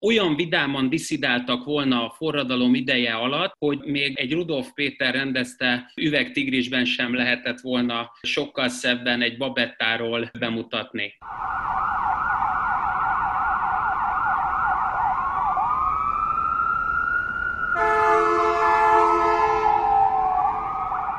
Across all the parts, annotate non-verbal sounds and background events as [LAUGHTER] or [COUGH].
olyan vidáman diszidáltak volna a forradalom ideje alatt, hogy még egy Rudolf Péter rendezte üvegtigrisben sem lehetett volna sokkal szebben egy babettáról bemutatni.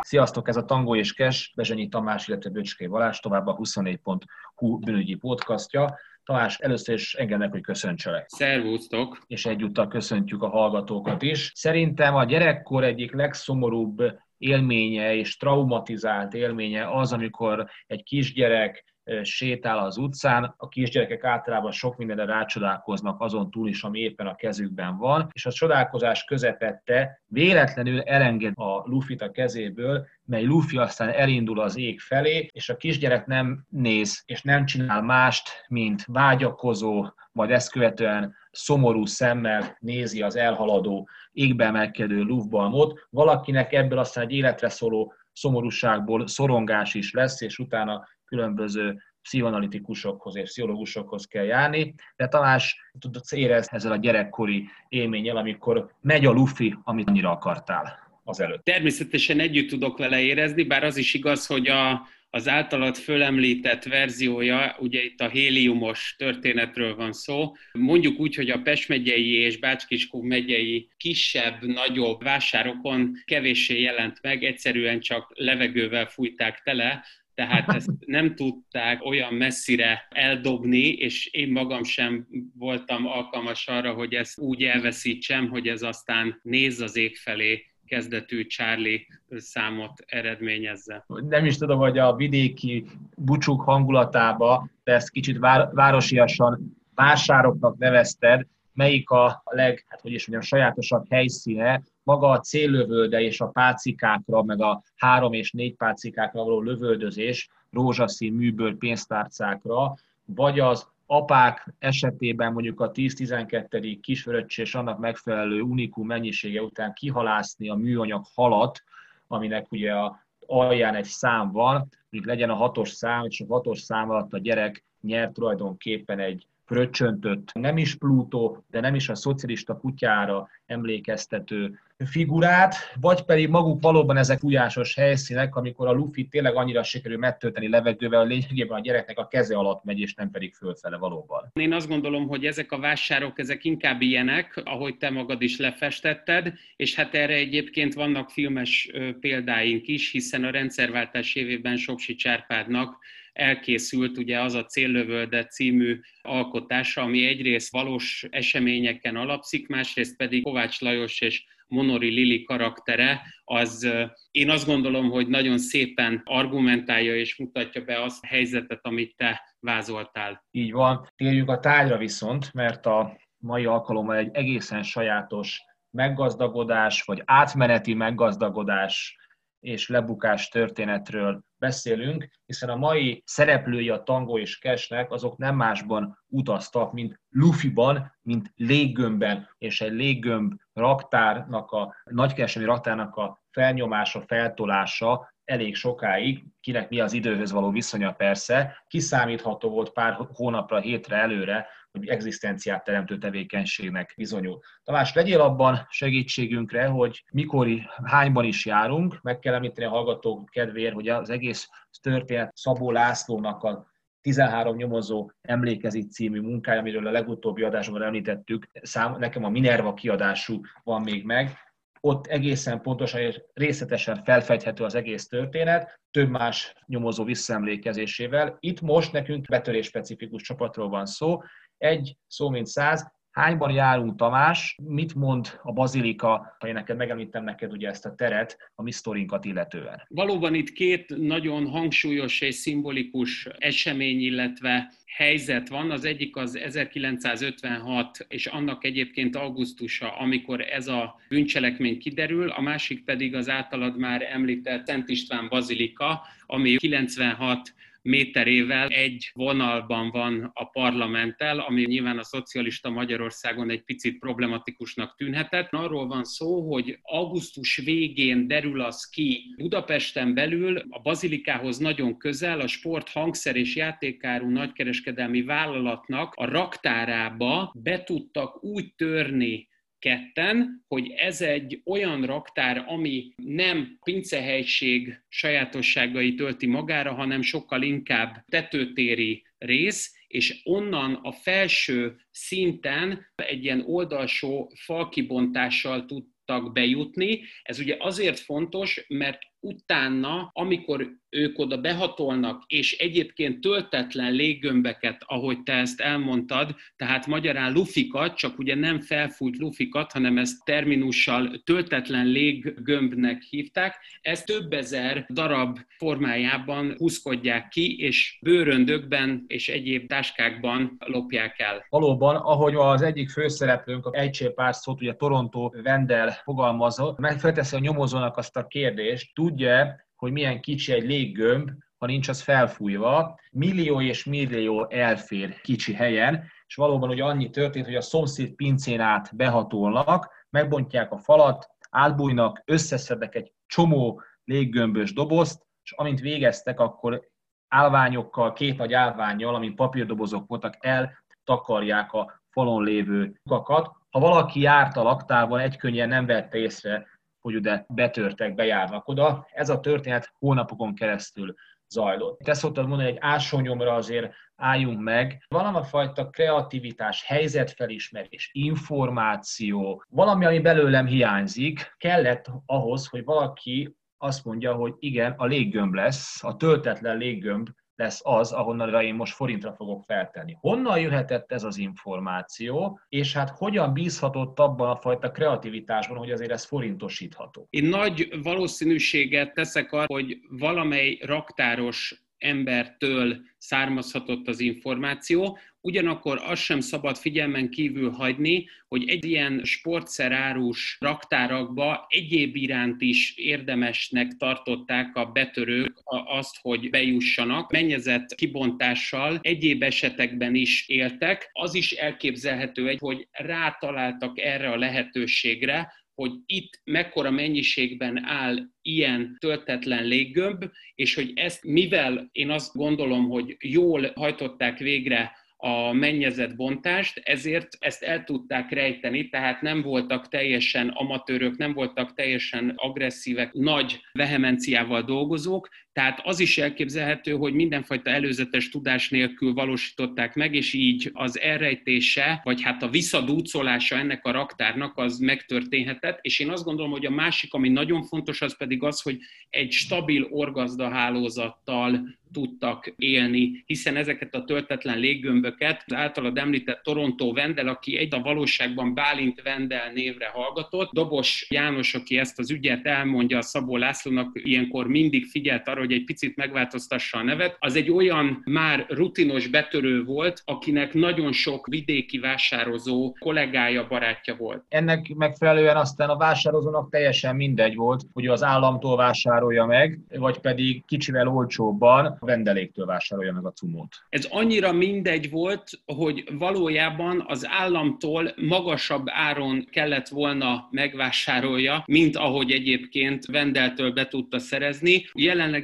Sziasztok, ez a Tangó és Kes, Bezsenyi Tamás, illetve Böcskei Balázs, tovább a 24.hu bűnügyi podcastja. Tamás, először is engednek, hogy köszöntselek. Szervusztok! És egyúttal köszöntjük a hallgatókat is. Szerintem a gyerekkor egyik legszomorúbb élménye és traumatizált élménye az, amikor egy kisgyerek sétál az utcán, a kisgyerekek általában sok mindenre rácsodálkoznak azon túl is, ami éppen a kezükben van, és a csodálkozás közepette véletlenül elenged a lufit a kezéből, mely lufi aztán elindul az ég felé, és a kisgyerek nem néz, és nem csinál mást, mint vágyakozó, majd ezt követően szomorú szemmel nézi az elhaladó, égbe emelkedő lufbalmot. Valakinek ebből aztán egy életre szóló szomorúságból szorongás is lesz, és utána különböző pszichoanalitikusokhoz és pszichológusokhoz kell járni, de Tamás tudod érezni ezzel a gyerekkori élménnyel, amikor megy a lufi, amit annyira akartál az előtt. Természetesen együtt tudok vele érezni, bár az is igaz, hogy a, az általad fölemlített verziója, ugye itt a héliumos történetről van szó, mondjuk úgy, hogy a Pest és Bácskiskó megyei kisebb, nagyobb vásárokon kevéssé jelent meg, egyszerűen csak levegővel fújták tele, tehát ezt nem tudták olyan messzire eldobni, és én magam sem voltam alkalmas arra, hogy ezt úgy elveszítsem, hogy ez aztán néz az ég felé kezdetű Charlie számot eredményezze. Nem is tudom, hogy a vidéki bucsuk hangulatába, te ezt kicsit vár, városiasan vásároknak nevezted, melyik a leg, hát hogy is mondjam, sajátosabb helyszíne maga a céllövölde és a pácikákra, meg a három és négy pácikákra való lövöldözés, rózsaszín műből pénztárcákra, vagy az apák esetében mondjuk a 10-12. kisföröccs és annak megfelelő unikum mennyisége után kihalászni a műanyag halat, aminek ugye a alján egy szám van, hogy legyen a hatos szám, és a hatos szám alatt a gyerek nyer tulajdonképpen egy fröccsöntött, nem is Plutó, de nem is a szocialista kutyára emlékeztető figurát, vagy pedig maguk valóban ezek ujásos helyszínek, amikor a lufi tényleg annyira sikerül megtölteni levegővel, a lényegében a gyereknek a keze alatt megy, és nem pedig fölfele valóban. Én azt gondolom, hogy ezek a vásárok, ezek inkább ilyenek, ahogy te magad is lefestetted, és hát erre egyébként vannak filmes példáink is, hiszen a rendszerváltás évében Soksi Csárpádnak elkészült ugye az a Céllövölde című alkotása, ami egyrészt valós eseményeken alapszik, másrészt pedig Kovács Lajos és Monori Lili karaktere, az én azt gondolom, hogy nagyon szépen argumentálja és mutatja be azt a helyzetet, amit te vázoltál. Így van. Térjünk a tárgyra viszont, mert a mai alkalommal egy egészen sajátos meggazdagodás, vagy átmeneti meggazdagodás és lebukás történetről beszélünk, hiszen a mai szereplői a tangó és kesnek, azok nem másban utaztak, mint Lufiban, mint léggömbben, és egy léggömb raktárnak a, nagykereskedelmi raktárnak a felnyomása, feltolása elég sokáig, kinek mi az időhöz való viszonya persze, kiszámítható volt pár hónapra, hétre előre, hogy egzisztenciát teremtő tevékenységnek bizonyul. Tamás, legyél abban segítségünkre, hogy mikor, hányban is járunk, meg kell említeni a hallgatók kedvéért, hogy az egész történet Szabó Lászlónak a 13 nyomozó emlékezik című munkája, amiről a legutóbbi adásban említettük, szám, nekem a Minerva kiadású van még meg, ott egészen pontosan és részletesen felfejthető az egész történet, több más nyomozó visszaemlékezésével. Itt most nekünk betörés specifikus csapatról van szó, egy szó mint száz, Hányban járunk, Tamás? Mit mond a bazilika, ha én neked megemlítem neked ugye ezt a teret, a mi sztorinkat illetően? Valóban itt két nagyon hangsúlyos és szimbolikus esemény, illetve helyzet van. Az egyik az 1956, és annak egyébként augusztusa, amikor ez a bűncselekmény kiderül, a másik pedig az általad már említett Szent István Bazilika, ami 96 méterével egy vonalban van a parlamenttel, ami nyilván a szocialista Magyarországon egy picit problematikusnak tűnhetett. Arról van szó, hogy augusztus végén derül az ki Budapesten belül, a bazilikához nagyon közel, a sport hangszer és játékáru nagykereskedelmi vállalatnak a raktárába be tudtak úgy törni ketten, hogy ez egy olyan raktár, ami nem pincehelység sajátosságai tölti magára, hanem sokkal inkább tetőtéri rész, és onnan a felső szinten egy ilyen oldalsó falkibontással tudtak bejutni. Ez ugye azért fontos, mert utána, amikor ők oda behatolnak, és egyébként töltetlen léggömbeket, ahogy te ezt elmondtad, tehát magyarán lufikat, csak ugye nem felfújt lufikat, hanem ezt terminussal töltetlen léggömbnek hívták, ezt több ezer darab formájában húzkodják ki, és bőröndökben és egyéb táskákban lopják el. Valóban, ahogy az egyik főszereplőnk, egy pár szót, ugye Toronto Vendel fogalmazott, megfelteszi a nyomozónak azt a kérdést, tudja hogy milyen kicsi egy léggömb, ha nincs az felfújva. Millió és millió elfér kicsi helyen, és valóban ugye annyi történt, hogy a szomszéd pincén át behatolnak, megbontják a falat, átbújnak, összeszednek egy csomó léggömbös dobozt, és amint végeztek, akkor állványokkal, két nagy állványjal, amint papírdobozok voltak, eltakarják a falon lévő lukakat. Ha valaki járt a laktában, egykönnyen nem vette észre, hogy oda betörtek, bejárnak oda. Ez a történet hónapokon keresztül zajlott. Te szoktad mondani, hogy ásonyomra azért álljunk meg. Valami fajta kreativitás, helyzetfelismerés, információ, valami, ami belőlem hiányzik, kellett ahhoz, hogy valaki azt mondja, hogy igen, a léggömb lesz, a töltetlen léggömb lesz az, ahonnan én most forintra fogok feltenni. Honnan jöhetett ez az információ, és hát hogyan bízhatott abban a fajta kreativitásban, hogy azért ez forintosítható? Én nagy valószínűséget teszek arra, hogy valamely raktáros embertől származhatott az információ, ugyanakkor azt sem szabad figyelmen kívül hagyni, hogy egy ilyen sportszerárus raktárakba egyéb iránt is érdemesnek tartották a betörők azt, hogy bejussanak. Mennyezett kibontással egyéb esetekben is éltek. Az is elképzelhető, hogy rátaláltak erre a lehetőségre, hogy itt mekkora mennyiségben áll ilyen töltetlen léggömb, és hogy ezt mivel én azt gondolom, hogy jól hajtották végre a mennyezet bontást, ezért ezt el tudták rejteni, tehát nem voltak teljesen amatőrök, nem voltak teljesen agresszívek, nagy vehemenciával dolgozók, tehát az is elképzelhető, hogy mindenfajta előzetes tudás nélkül valósították meg, és így az elrejtése, vagy hát a visszadúcolása ennek a raktárnak az megtörténhetett, és én azt gondolom, hogy a másik, ami nagyon fontos, az pedig az, hogy egy stabil orgazda hálózattal tudtak élni, hiszen ezeket a töltetlen léggömböket az általad említett Toronto Vendel, aki egy a valóságban Bálint Vendel névre hallgatott, Dobos János, aki ezt az ügyet elmondja a Szabó Lászlónak, ilyenkor mindig figyelt arra, hogy egy picit megváltoztassa a nevet, az egy olyan már rutinos betörő volt, akinek nagyon sok vidéki vásározó kollégája, barátja volt. Ennek megfelelően aztán a vásározónak teljesen mindegy volt, hogy az államtól vásárolja meg, vagy pedig kicsivel olcsóbban a vendeléktől vásárolja meg a cumót. Ez annyira mindegy volt, hogy valójában az államtól magasabb áron kellett volna megvásárolja, mint ahogy egyébként vendeltől be tudta szerezni.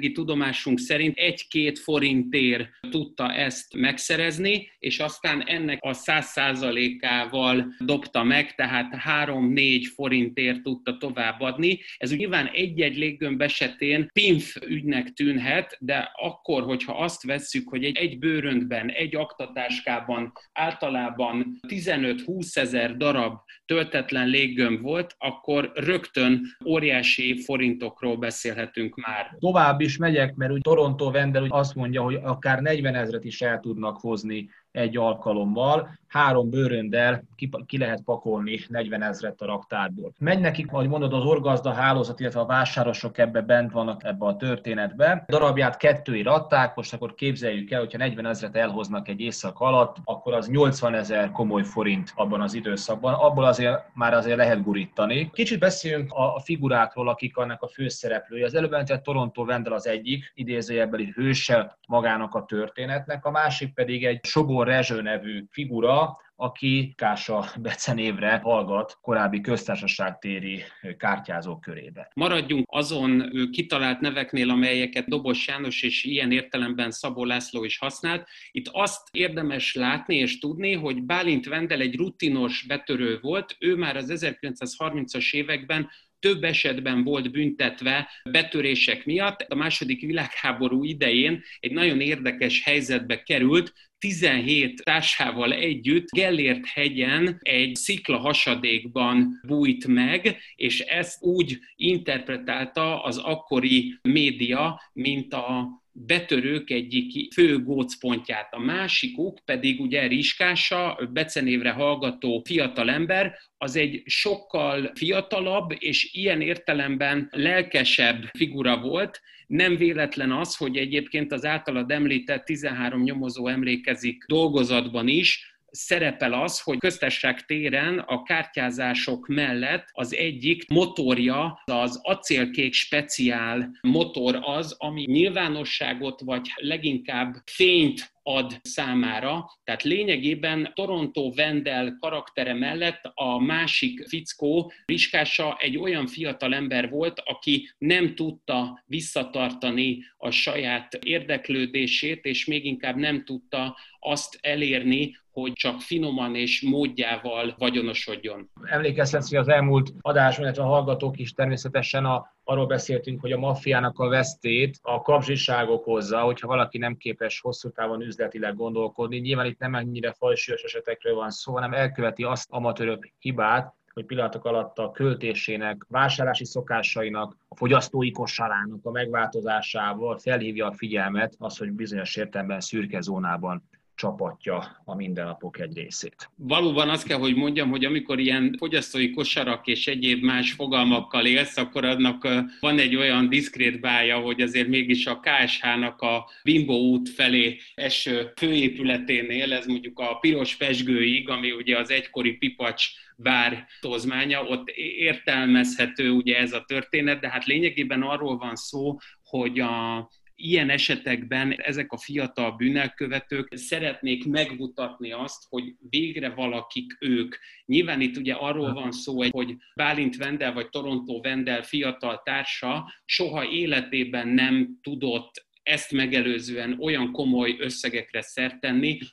Jelenlegi tudomásunk szerint egy-két forintért tudta ezt megszerezni, és aztán ennek a száz százalékával dobta meg, tehát három-négy forintért tudta továbbadni. Ez nyilván egy-egy léggömb esetén pinf ügynek tűnhet, de akkor, hogyha azt vesszük, hogy egy, egy bőröndben, egy aktatáskában általában 15-20 ezer darab töltetlen léggömb volt, akkor rögtön óriási forintokról beszélhetünk már. Tovább is megyek, mert úgy Toronto Vendel úgy azt mondja, hogy akár 40 ezret is el tudnak hozni egy alkalommal. három bőröndel ki, ki lehet pakolni 40 ezret a raktárból. Megy nekik, ahogy mondod, az orgazda hálózat, illetve a vásárosok ebbe bent vannak ebbe a történetbe. Darabját kettői adták, most akkor képzeljük el, hogyha 40 ezret elhoznak egy éjszak alatt, akkor az 80 ezer komoly forint abban az időszakban. Abból azért már azért lehet gurítani. Kicsit beszéljünk a, figurákról, akik annak a főszereplői. Az előbb említett Toronto Vendel az egyik, idézőjelbeli hőse magának a történetnek, a másik pedig egy Sobor Rezső nevű figura, aki Kása becenévre hallgat korábbi köztársaságtéri kártyázók körébe. Maradjunk azon kitalált neveknél, amelyeket Dobos János és ilyen értelemben Szabó László is használt. Itt azt érdemes látni és tudni, hogy Bálint Vendel egy rutinos betörő volt, ő már az 1930-as években több esetben volt büntetve betörések miatt. A második világháború idején egy nagyon érdekes helyzetbe került, 17 társával együtt Gellért hegyen egy szikla hasadékban bújt meg, és ezt úgy interpretálta az akkori média, mint a betörők egyik fő gócpontját. A másikuk pedig ugye Riskása, becenévre hallgató fiatalember, az egy sokkal fiatalabb és ilyen értelemben lelkesebb figura volt, nem véletlen az, hogy egyébként az általad említett 13 nyomozó emlékezik dolgozatban is, szerepel az, hogy köztesség téren a kártyázások mellett az egyik motorja, az acélkék speciál motor az, ami nyilvánosságot vagy leginkább fényt ad számára. Tehát lényegében Toronto Vendel karaktere mellett a másik fickó, Riskása egy olyan fiatal ember volt, aki nem tudta visszatartani a saját érdeklődését, és még inkább nem tudta azt elérni, hogy csak finoman és módjával vagyonosodjon. Emlékezhetsz, hogy az elmúlt adásban, illetve a hallgatók is természetesen a, arról beszéltünk, hogy a maffiának a vesztét a kapzsiság okozza, hogyha valaki nem képes hosszú távon üzletileg gondolkodni. Nyilván itt nem ennyire fajsúlyos esetekről van szó, hanem elköveti azt amatőrök hibát, hogy pillanatok alatt a költésének, vásárlási szokásainak, a fogyasztói kosarának a megváltozásával felhívja a figyelmet az, hogy bizonyos értelemben szürke zónában csapatja a mindennapok egy részét. Valóban azt kell, hogy mondjam, hogy amikor ilyen fogyasztói kosarak és egyéb más fogalmakkal élsz, akkor annak van egy olyan diszkrét bája, hogy azért mégis a KSH-nak a Bimbo út felé eső főépületénél, ez mondjuk a Piros Pesgőig, ami ugye az egykori Pipacs bár tozmánya, ott értelmezhető ugye ez a történet, de hát lényegében arról van szó, hogy a ilyen esetekben ezek a fiatal bűnelkövetők szeretnék megmutatni azt, hogy végre valakik ők. Nyilván itt ugye arról van szó, hogy Bálint Vendel vagy Toronto Vendel fiatal társa soha életében nem tudott ezt megelőzően olyan komoly összegekre szert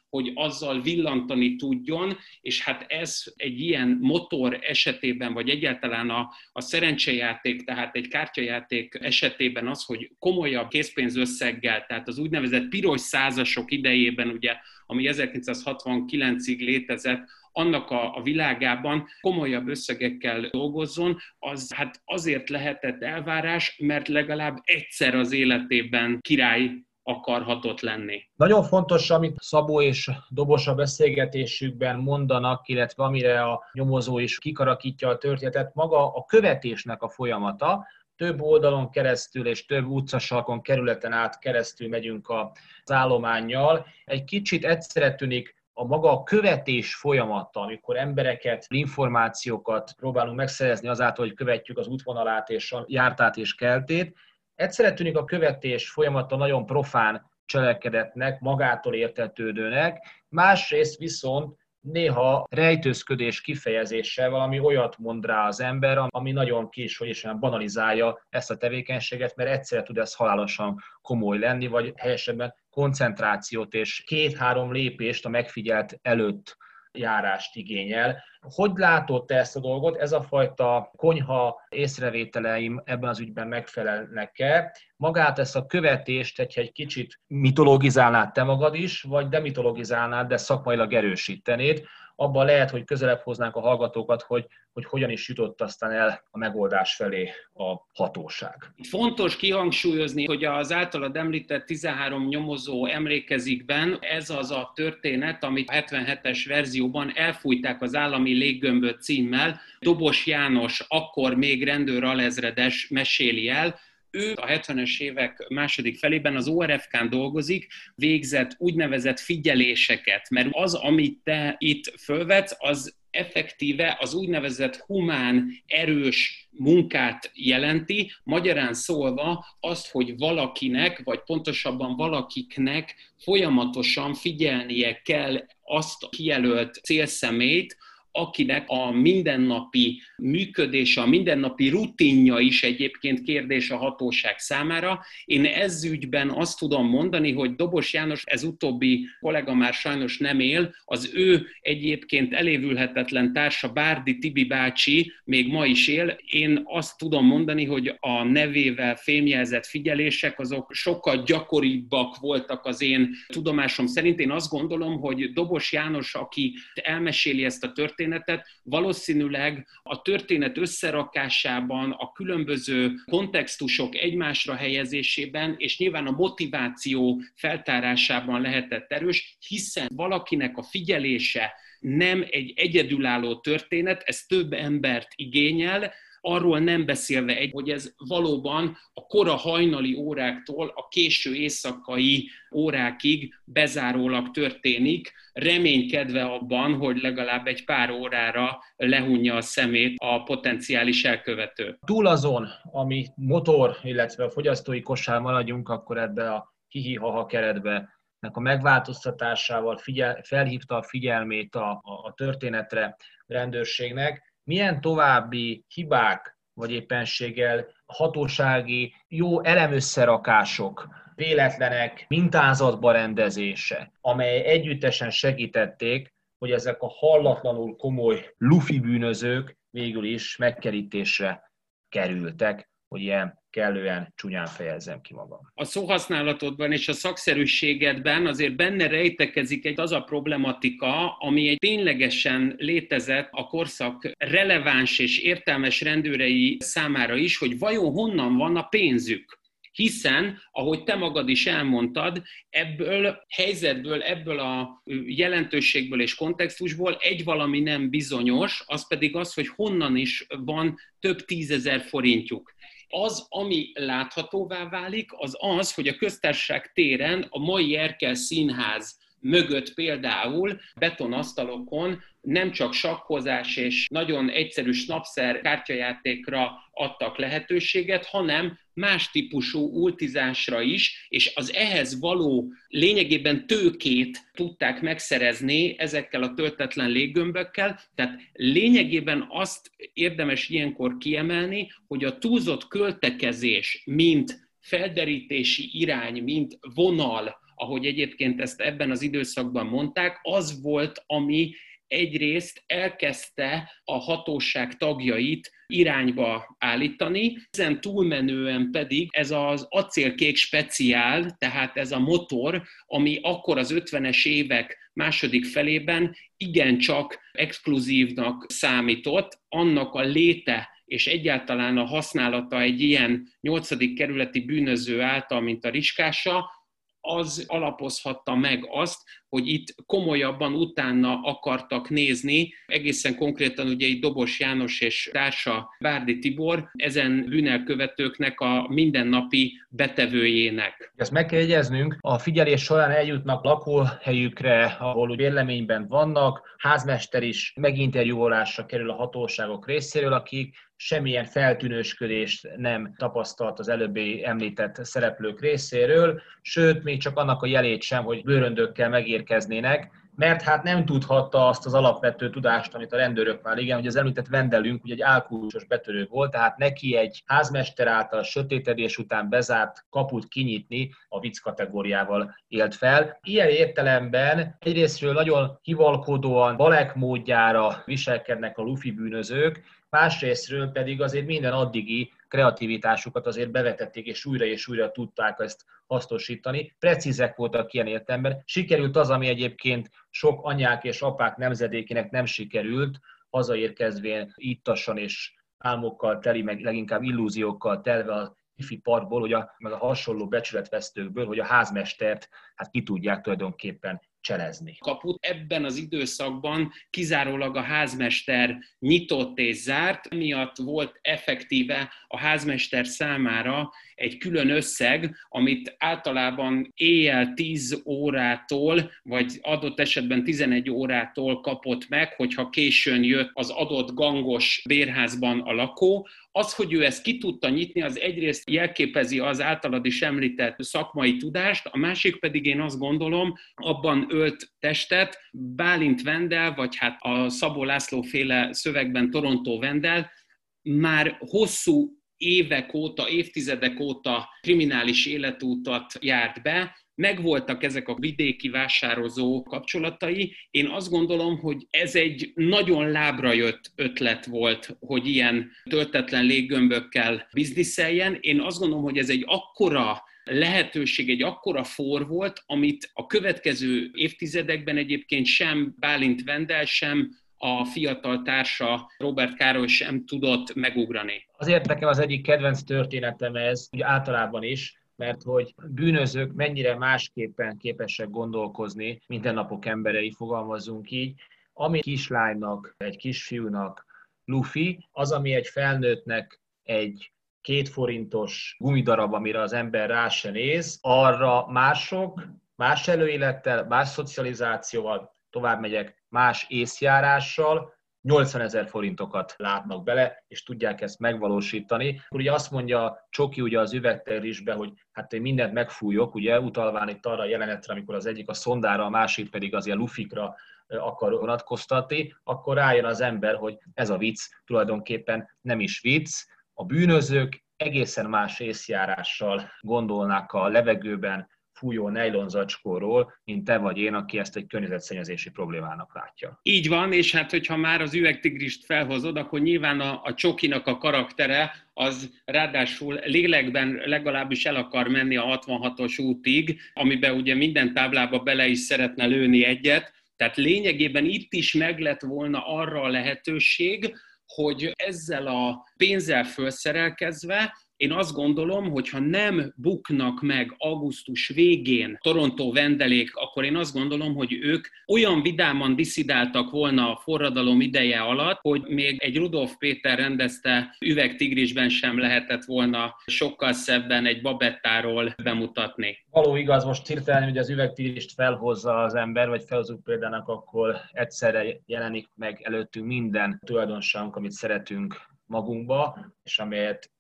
hogy azzal villantani tudjon, és hát ez egy ilyen motor esetében, vagy egyáltalán a, a szerencsejáték, tehát egy kártyajáték esetében az, hogy komolyabb készpénzösszeggel, tehát az úgynevezett piros százasok idejében, ugye, ami 1969-ig létezett, annak a, a világában komolyabb összegekkel dolgozzon, az hát azért lehetett elvárás, mert legalább egyszer az életében király akarhatott lenni. Nagyon fontos, amit Szabó és Dobos a beszélgetésükben mondanak, illetve amire a nyomozó is kikarakítja a történetet, maga a követésnek a folyamata, több oldalon keresztül és több utcasarkon, kerületen át keresztül megyünk az állományjal. Egy kicsit egyszerre tűnik a maga a követés folyamata, amikor embereket, információkat próbálunk megszerezni azáltal, hogy követjük az útvonalát és a jártát és keltét, egyszerre tűnik a követés folyamata nagyon profán cselekedetnek, magától értetődőnek, másrészt viszont néha rejtőzködés kifejezéssel valami olyat mond rá az ember, ami nagyon kis, hogy is banalizálja ezt a tevékenységet, mert egyszerre tud ez halálosan komoly lenni, vagy helyesebben koncentrációt és két-három lépést a megfigyelt előtt járást igényel. Hogy látod te ezt a dolgot? Ez a fajta konyha észrevételeim ebben az ügyben megfelelnek-e? Magát ezt a követést, hogyha egy kicsit mitologizálnád te magad is, vagy demitologizálnád, de szakmailag erősítenéd, abban lehet, hogy közelebb hoznánk a hallgatókat, hogy, hogy hogyan is jutott aztán el a megoldás felé a hatóság. Fontos kihangsúlyozni, hogy az általad említett 13 nyomozó emlékezikben ez az a történet, amit a 77-es verzióban elfújták az állami léggömböt címmel. Dobos János, akkor még rendőr alezredes meséli el, ő a 70-es évek második felében az ORFK-n dolgozik, végzett úgynevezett figyeléseket, mert az, amit te itt fölvetsz, az effektíve az úgynevezett humán, erős munkát jelenti, magyarán szólva azt, hogy valakinek, vagy pontosabban valakiknek folyamatosan figyelnie kell azt a kijelölt célszemét, akinek a mindennapi működése, a mindennapi rutinja is egyébként kérdés a hatóság számára. Én ez ügyben azt tudom mondani, hogy Dobos János, ez utóbbi kollega már sajnos nem él, az ő egyébként elévülhetetlen társa Bárdi Tibi bácsi még ma is él. Én azt tudom mondani, hogy a nevével fémjelzett figyelések azok sokkal gyakoribbak voltak az én tudomásom szerint. Én azt gondolom, hogy Dobos János, aki elmeséli ezt a történetet, történetet, valószínűleg a történet összerakásában, a különböző kontextusok egymásra helyezésében, és nyilván a motiváció feltárásában lehetett erős, hiszen valakinek a figyelése nem egy egyedülálló történet, ez több embert igényel, arról nem beszélve egy, hogy ez valóban a kora hajnali óráktól a késő éjszakai órákig bezárólag történik, reménykedve abban, hogy legalább egy pár órára lehunja a szemét a potenciális elkövető. Túl azon, ami motor, illetve a fogyasztói kosár maradjunk, akkor ebbe a hihi-haha keretbe a megváltoztatásával figyel, felhívta a figyelmét a, a, a történetre rendőrségnek, milyen további hibák vagy éppenséggel hatósági jó elemösszerakások, véletlenek mintázatba rendezése, amely együttesen segítették, hogy ezek a hallatlanul komoly lufi bűnözők végül is megkerítésre kerültek, hogy ilyen kellően csúnyán fejezzem ki magam. A szóhasználatodban és a szakszerűségedben azért benne rejtekezik egy az a problematika, ami egy ténylegesen létezett a korszak releváns és értelmes rendőrei számára is, hogy vajon honnan van a pénzük hiszen, ahogy te magad is elmondtad, ebből helyzetből, ebből a jelentőségből és kontextusból egy valami nem bizonyos, az pedig az, hogy honnan is van több tízezer forintjuk az, ami láthatóvá válik, az az, hogy a köztársaság téren a mai Erkel Színház mögött például betonasztalokon nem csak sakkozás és nagyon egyszerű snapszer kártyajátékra adtak lehetőséget, hanem más típusú ultizásra is, és az ehhez való lényegében tőkét tudták megszerezni ezekkel a töltetlen léggömbökkel, tehát lényegében azt érdemes ilyenkor kiemelni, hogy a túlzott költekezés, mint felderítési irány, mint vonal, ahogy egyébként ezt ebben az időszakban mondták, az volt, ami egyrészt elkezdte a hatóság tagjait irányba állítani, ezen túlmenően pedig ez az acélkék speciál, tehát ez a motor, ami akkor az 50-es évek második felében igencsak exkluzívnak számított, annak a léte és egyáltalán a használata egy ilyen nyolcadik kerületi bűnöző által, mint a Riskása, az alapozhatta meg azt, hogy itt komolyabban utána akartak nézni, egészen konkrétan ugye itt Dobos János és társa Bárdi Tibor, ezen bűnelkövetőknek a mindennapi betevőjének. Ezt meg kell jegyeznünk, a figyelés során eljutnak lakóhelyükre, ahol véleményben vannak, házmester is meginterjúolásra kerül a hatóságok részéről, akik semmilyen feltűnősködést nem tapasztalt az előbbi említett szereplők részéről, sőt, még csak annak a jelét sem, hogy bőröndökkel megérkeznének, mert hát nem tudhatta azt az alapvető tudást, amit a rendőrök már igen, hogy az említett vendelünk ugye egy álkulcsos betörő volt, tehát neki egy házmester által sötétedés után bezárt kaput kinyitni a vicc kategóriával élt fel. Ilyen értelemben egyrésztről nagyon hivalkodóan, balek módjára viselkednek a lufi bűnözők, másrésztről pedig azért minden addigi kreativitásukat azért bevetették, és újra és újra tudták ezt hasznosítani. Precízek voltak ilyen értelemben. Sikerült az, ami egyébként sok anyák és apák nemzedékének nem sikerült, hazaérkezvén ittassan és álmokkal teli, meg leginkább illúziókkal telve a ifi parkból, hogy a, meg a hasonló becsületvesztőkből, hogy a házmestert hát ki tudják tulajdonképpen cselezni. Kaput ebben az időszakban kizárólag a házmester nyitott és zárt, miatt volt effektíve a házmester számára egy külön összeg, amit általában éjjel 10 órától, vagy adott esetben 11 órától kapott meg, hogyha későn jött az adott gangos bérházban a lakó. Az, hogy ő ezt ki tudta nyitni, az egyrészt jelképezi az általad is említett szakmai tudást, a másik pedig én azt gondolom, abban ölt testet Bálint Vendel, vagy hát a Szabó László féle szövegben Torontó Vendel, már hosszú évek óta, évtizedek óta kriminális életútat járt be, megvoltak ezek a vidéki vásározó kapcsolatai. Én azt gondolom, hogy ez egy nagyon lábra jött ötlet volt, hogy ilyen töltetlen léggömbökkel bizniszeljen. Én azt gondolom, hogy ez egy akkora lehetőség, egy akkora for volt, amit a következő évtizedekben egyébként sem Bálint Vendel, sem a fiatal társa Robert Károly sem tudott megugrani. Azért nekem az egyik kedvenc történetem ez, úgy általában is, mert hogy bűnözők mennyire másképpen képesek gondolkozni, mindennapok emberei, fogalmazzunk így, ami kislánynak, egy kisfiúnak lufi, az, ami egy felnőttnek egy két forintos gumidarab, amire az ember rá se néz, arra mások, más előélettel, más szocializációval, tovább megyek, más észjárással, 80 ezer forintokat látnak bele, és tudják ezt megvalósítani. Ugye azt mondja Csoki ugye az üvegterrisbe, hogy hát én mindent megfújok, ugye utalván itt arra a jelenetre, amikor az egyik a szondára, a másik pedig az ilyen lufikra akar vonatkoztatni, akkor rájön az ember, hogy ez a vicc tulajdonképpen nem is vicc, a bűnözők egészen más észjárással gondolnák a levegőben fújó nejlonzacskóról, mint te vagy én, aki ezt egy környezetszennyezési problémának látja. Így van, és hát hogyha már az üvegtigrist felhozod, akkor nyilván a, a csokinak a karaktere az ráadásul lélekben legalábbis el akar menni a 66-os útig, amiben ugye minden táblába bele is szeretne lőni egyet, tehát lényegében itt is meg lett volna arra a lehetőség, hogy ezzel a pénzzel felszerelkezve én azt gondolom, hogy ha nem buknak meg augusztus végén Torontó vendelék, akkor én azt gondolom, hogy ők olyan vidáman diszidáltak volna a forradalom ideje alatt, hogy még egy Rudolf Péter rendezte üvegtigrisben sem lehetett volna sokkal szebben egy babettáról bemutatni. Való igaz, most hirtelen, hogy az üvegtigrist felhozza az ember, vagy felhozunk példának, akkor egyszerre jelenik meg előttünk minden tulajdonságunk, amit szeretünk magunkba, és amelyet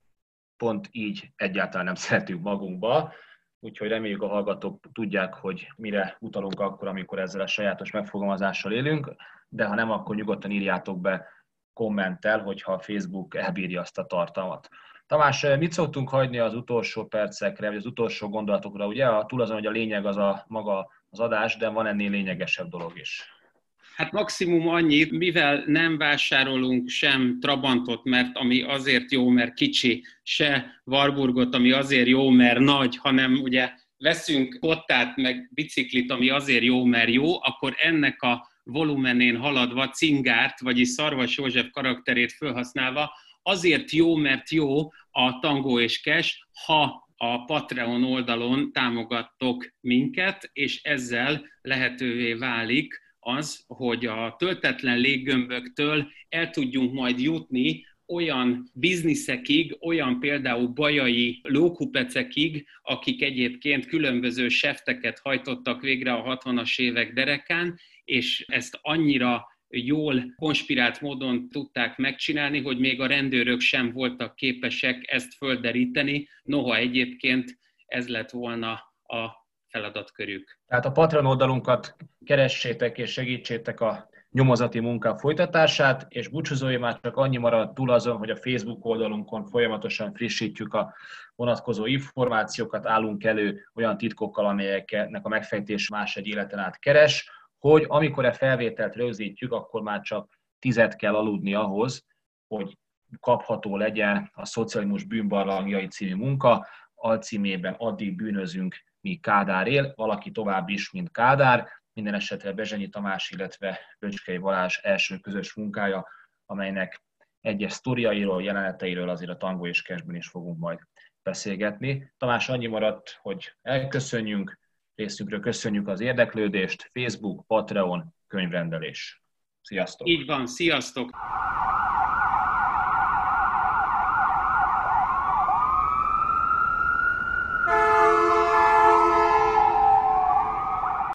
pont így egyáltalán nem [LAUGHS] szeretünk magunkba, úgyhogy reméljük a hallgatók tudják, hogy mire utalunk akkor, amikor ezzel a sajátos megfogalmazással élünk, de ha nem, akkor nyugodtan írjátok be kommentel, hogyha a Facebook elbírja azt a tartalmat. Tamás, mit szoktunk hagyni az utolsó percekre, vagy az utolsó gondolatokra? Ugye a, túl azon, hogy a lényeg az a maga az adás, de van ennél lényegesebb dolog is. Hát maximum annyit, mivel nem vásárolunk sem Trabantot, mert ami azért jó, mert kicsi, se Warburgot, ami azért jó, mert nagy, hanem ugye veszünk kottát, meg biciklit, ami azért jó, mert jó, akkor ennek a volumenén haladva cingárt, vagyis Szarvas József karakterét felhasználva, azért jó, mert jó a Tango és Cash, ha a Patreon oldalon támogattok minket, és ezzel lehetővé válik az, hogy a töltetlen léggömböktől el tudjunk majd jutni olyan bizniszekig, olyan például bajai lókupecekig, akik egyébként különböző sefteket hajtottak végre a 60-as évek derekán, és ezt annyira jól konspirált módon tudták megcsinálni, hogy még a rendőrök sem voltak képesek ezt földeríteni, noha egyébként ez lett volna a feladatkörük. Tehát a Patreon oldalunkat keressétek és segítsétek a nyomozati munka folytatását, és búcsúzói már csak annyi marad túl azon, hogy a Facebook oldalunkon folyamatosan frissítjük a vonatkozó információkat, állunk elő olyan titkokkal, amelyeknek a megfejtés más egy életen át keres, hogy amikor a felvételt rögzítjük, akkor már csak tizet kell aludni ahhoz, hogy kapható legyen a Szocializmus bűnbarlangjai című munka, alcímében addig bűnözünk, míg Kádár él, valaki tovább is, mint Kádár, minden esetre Bezsenyi Tamás, illetve Böcskei Balázs első közös munkája, amelynek egyes sztoriairól, jeleneteiről azért a Tango és Kesben is fogunk majd beszélgetni. Tamás, annyi maradt, hogy elköszönjünk, részünkről köszönjük az érdeklődést, Facebook, Patreon, könyvrendelés. Sziasztok! Így van, sziasztok!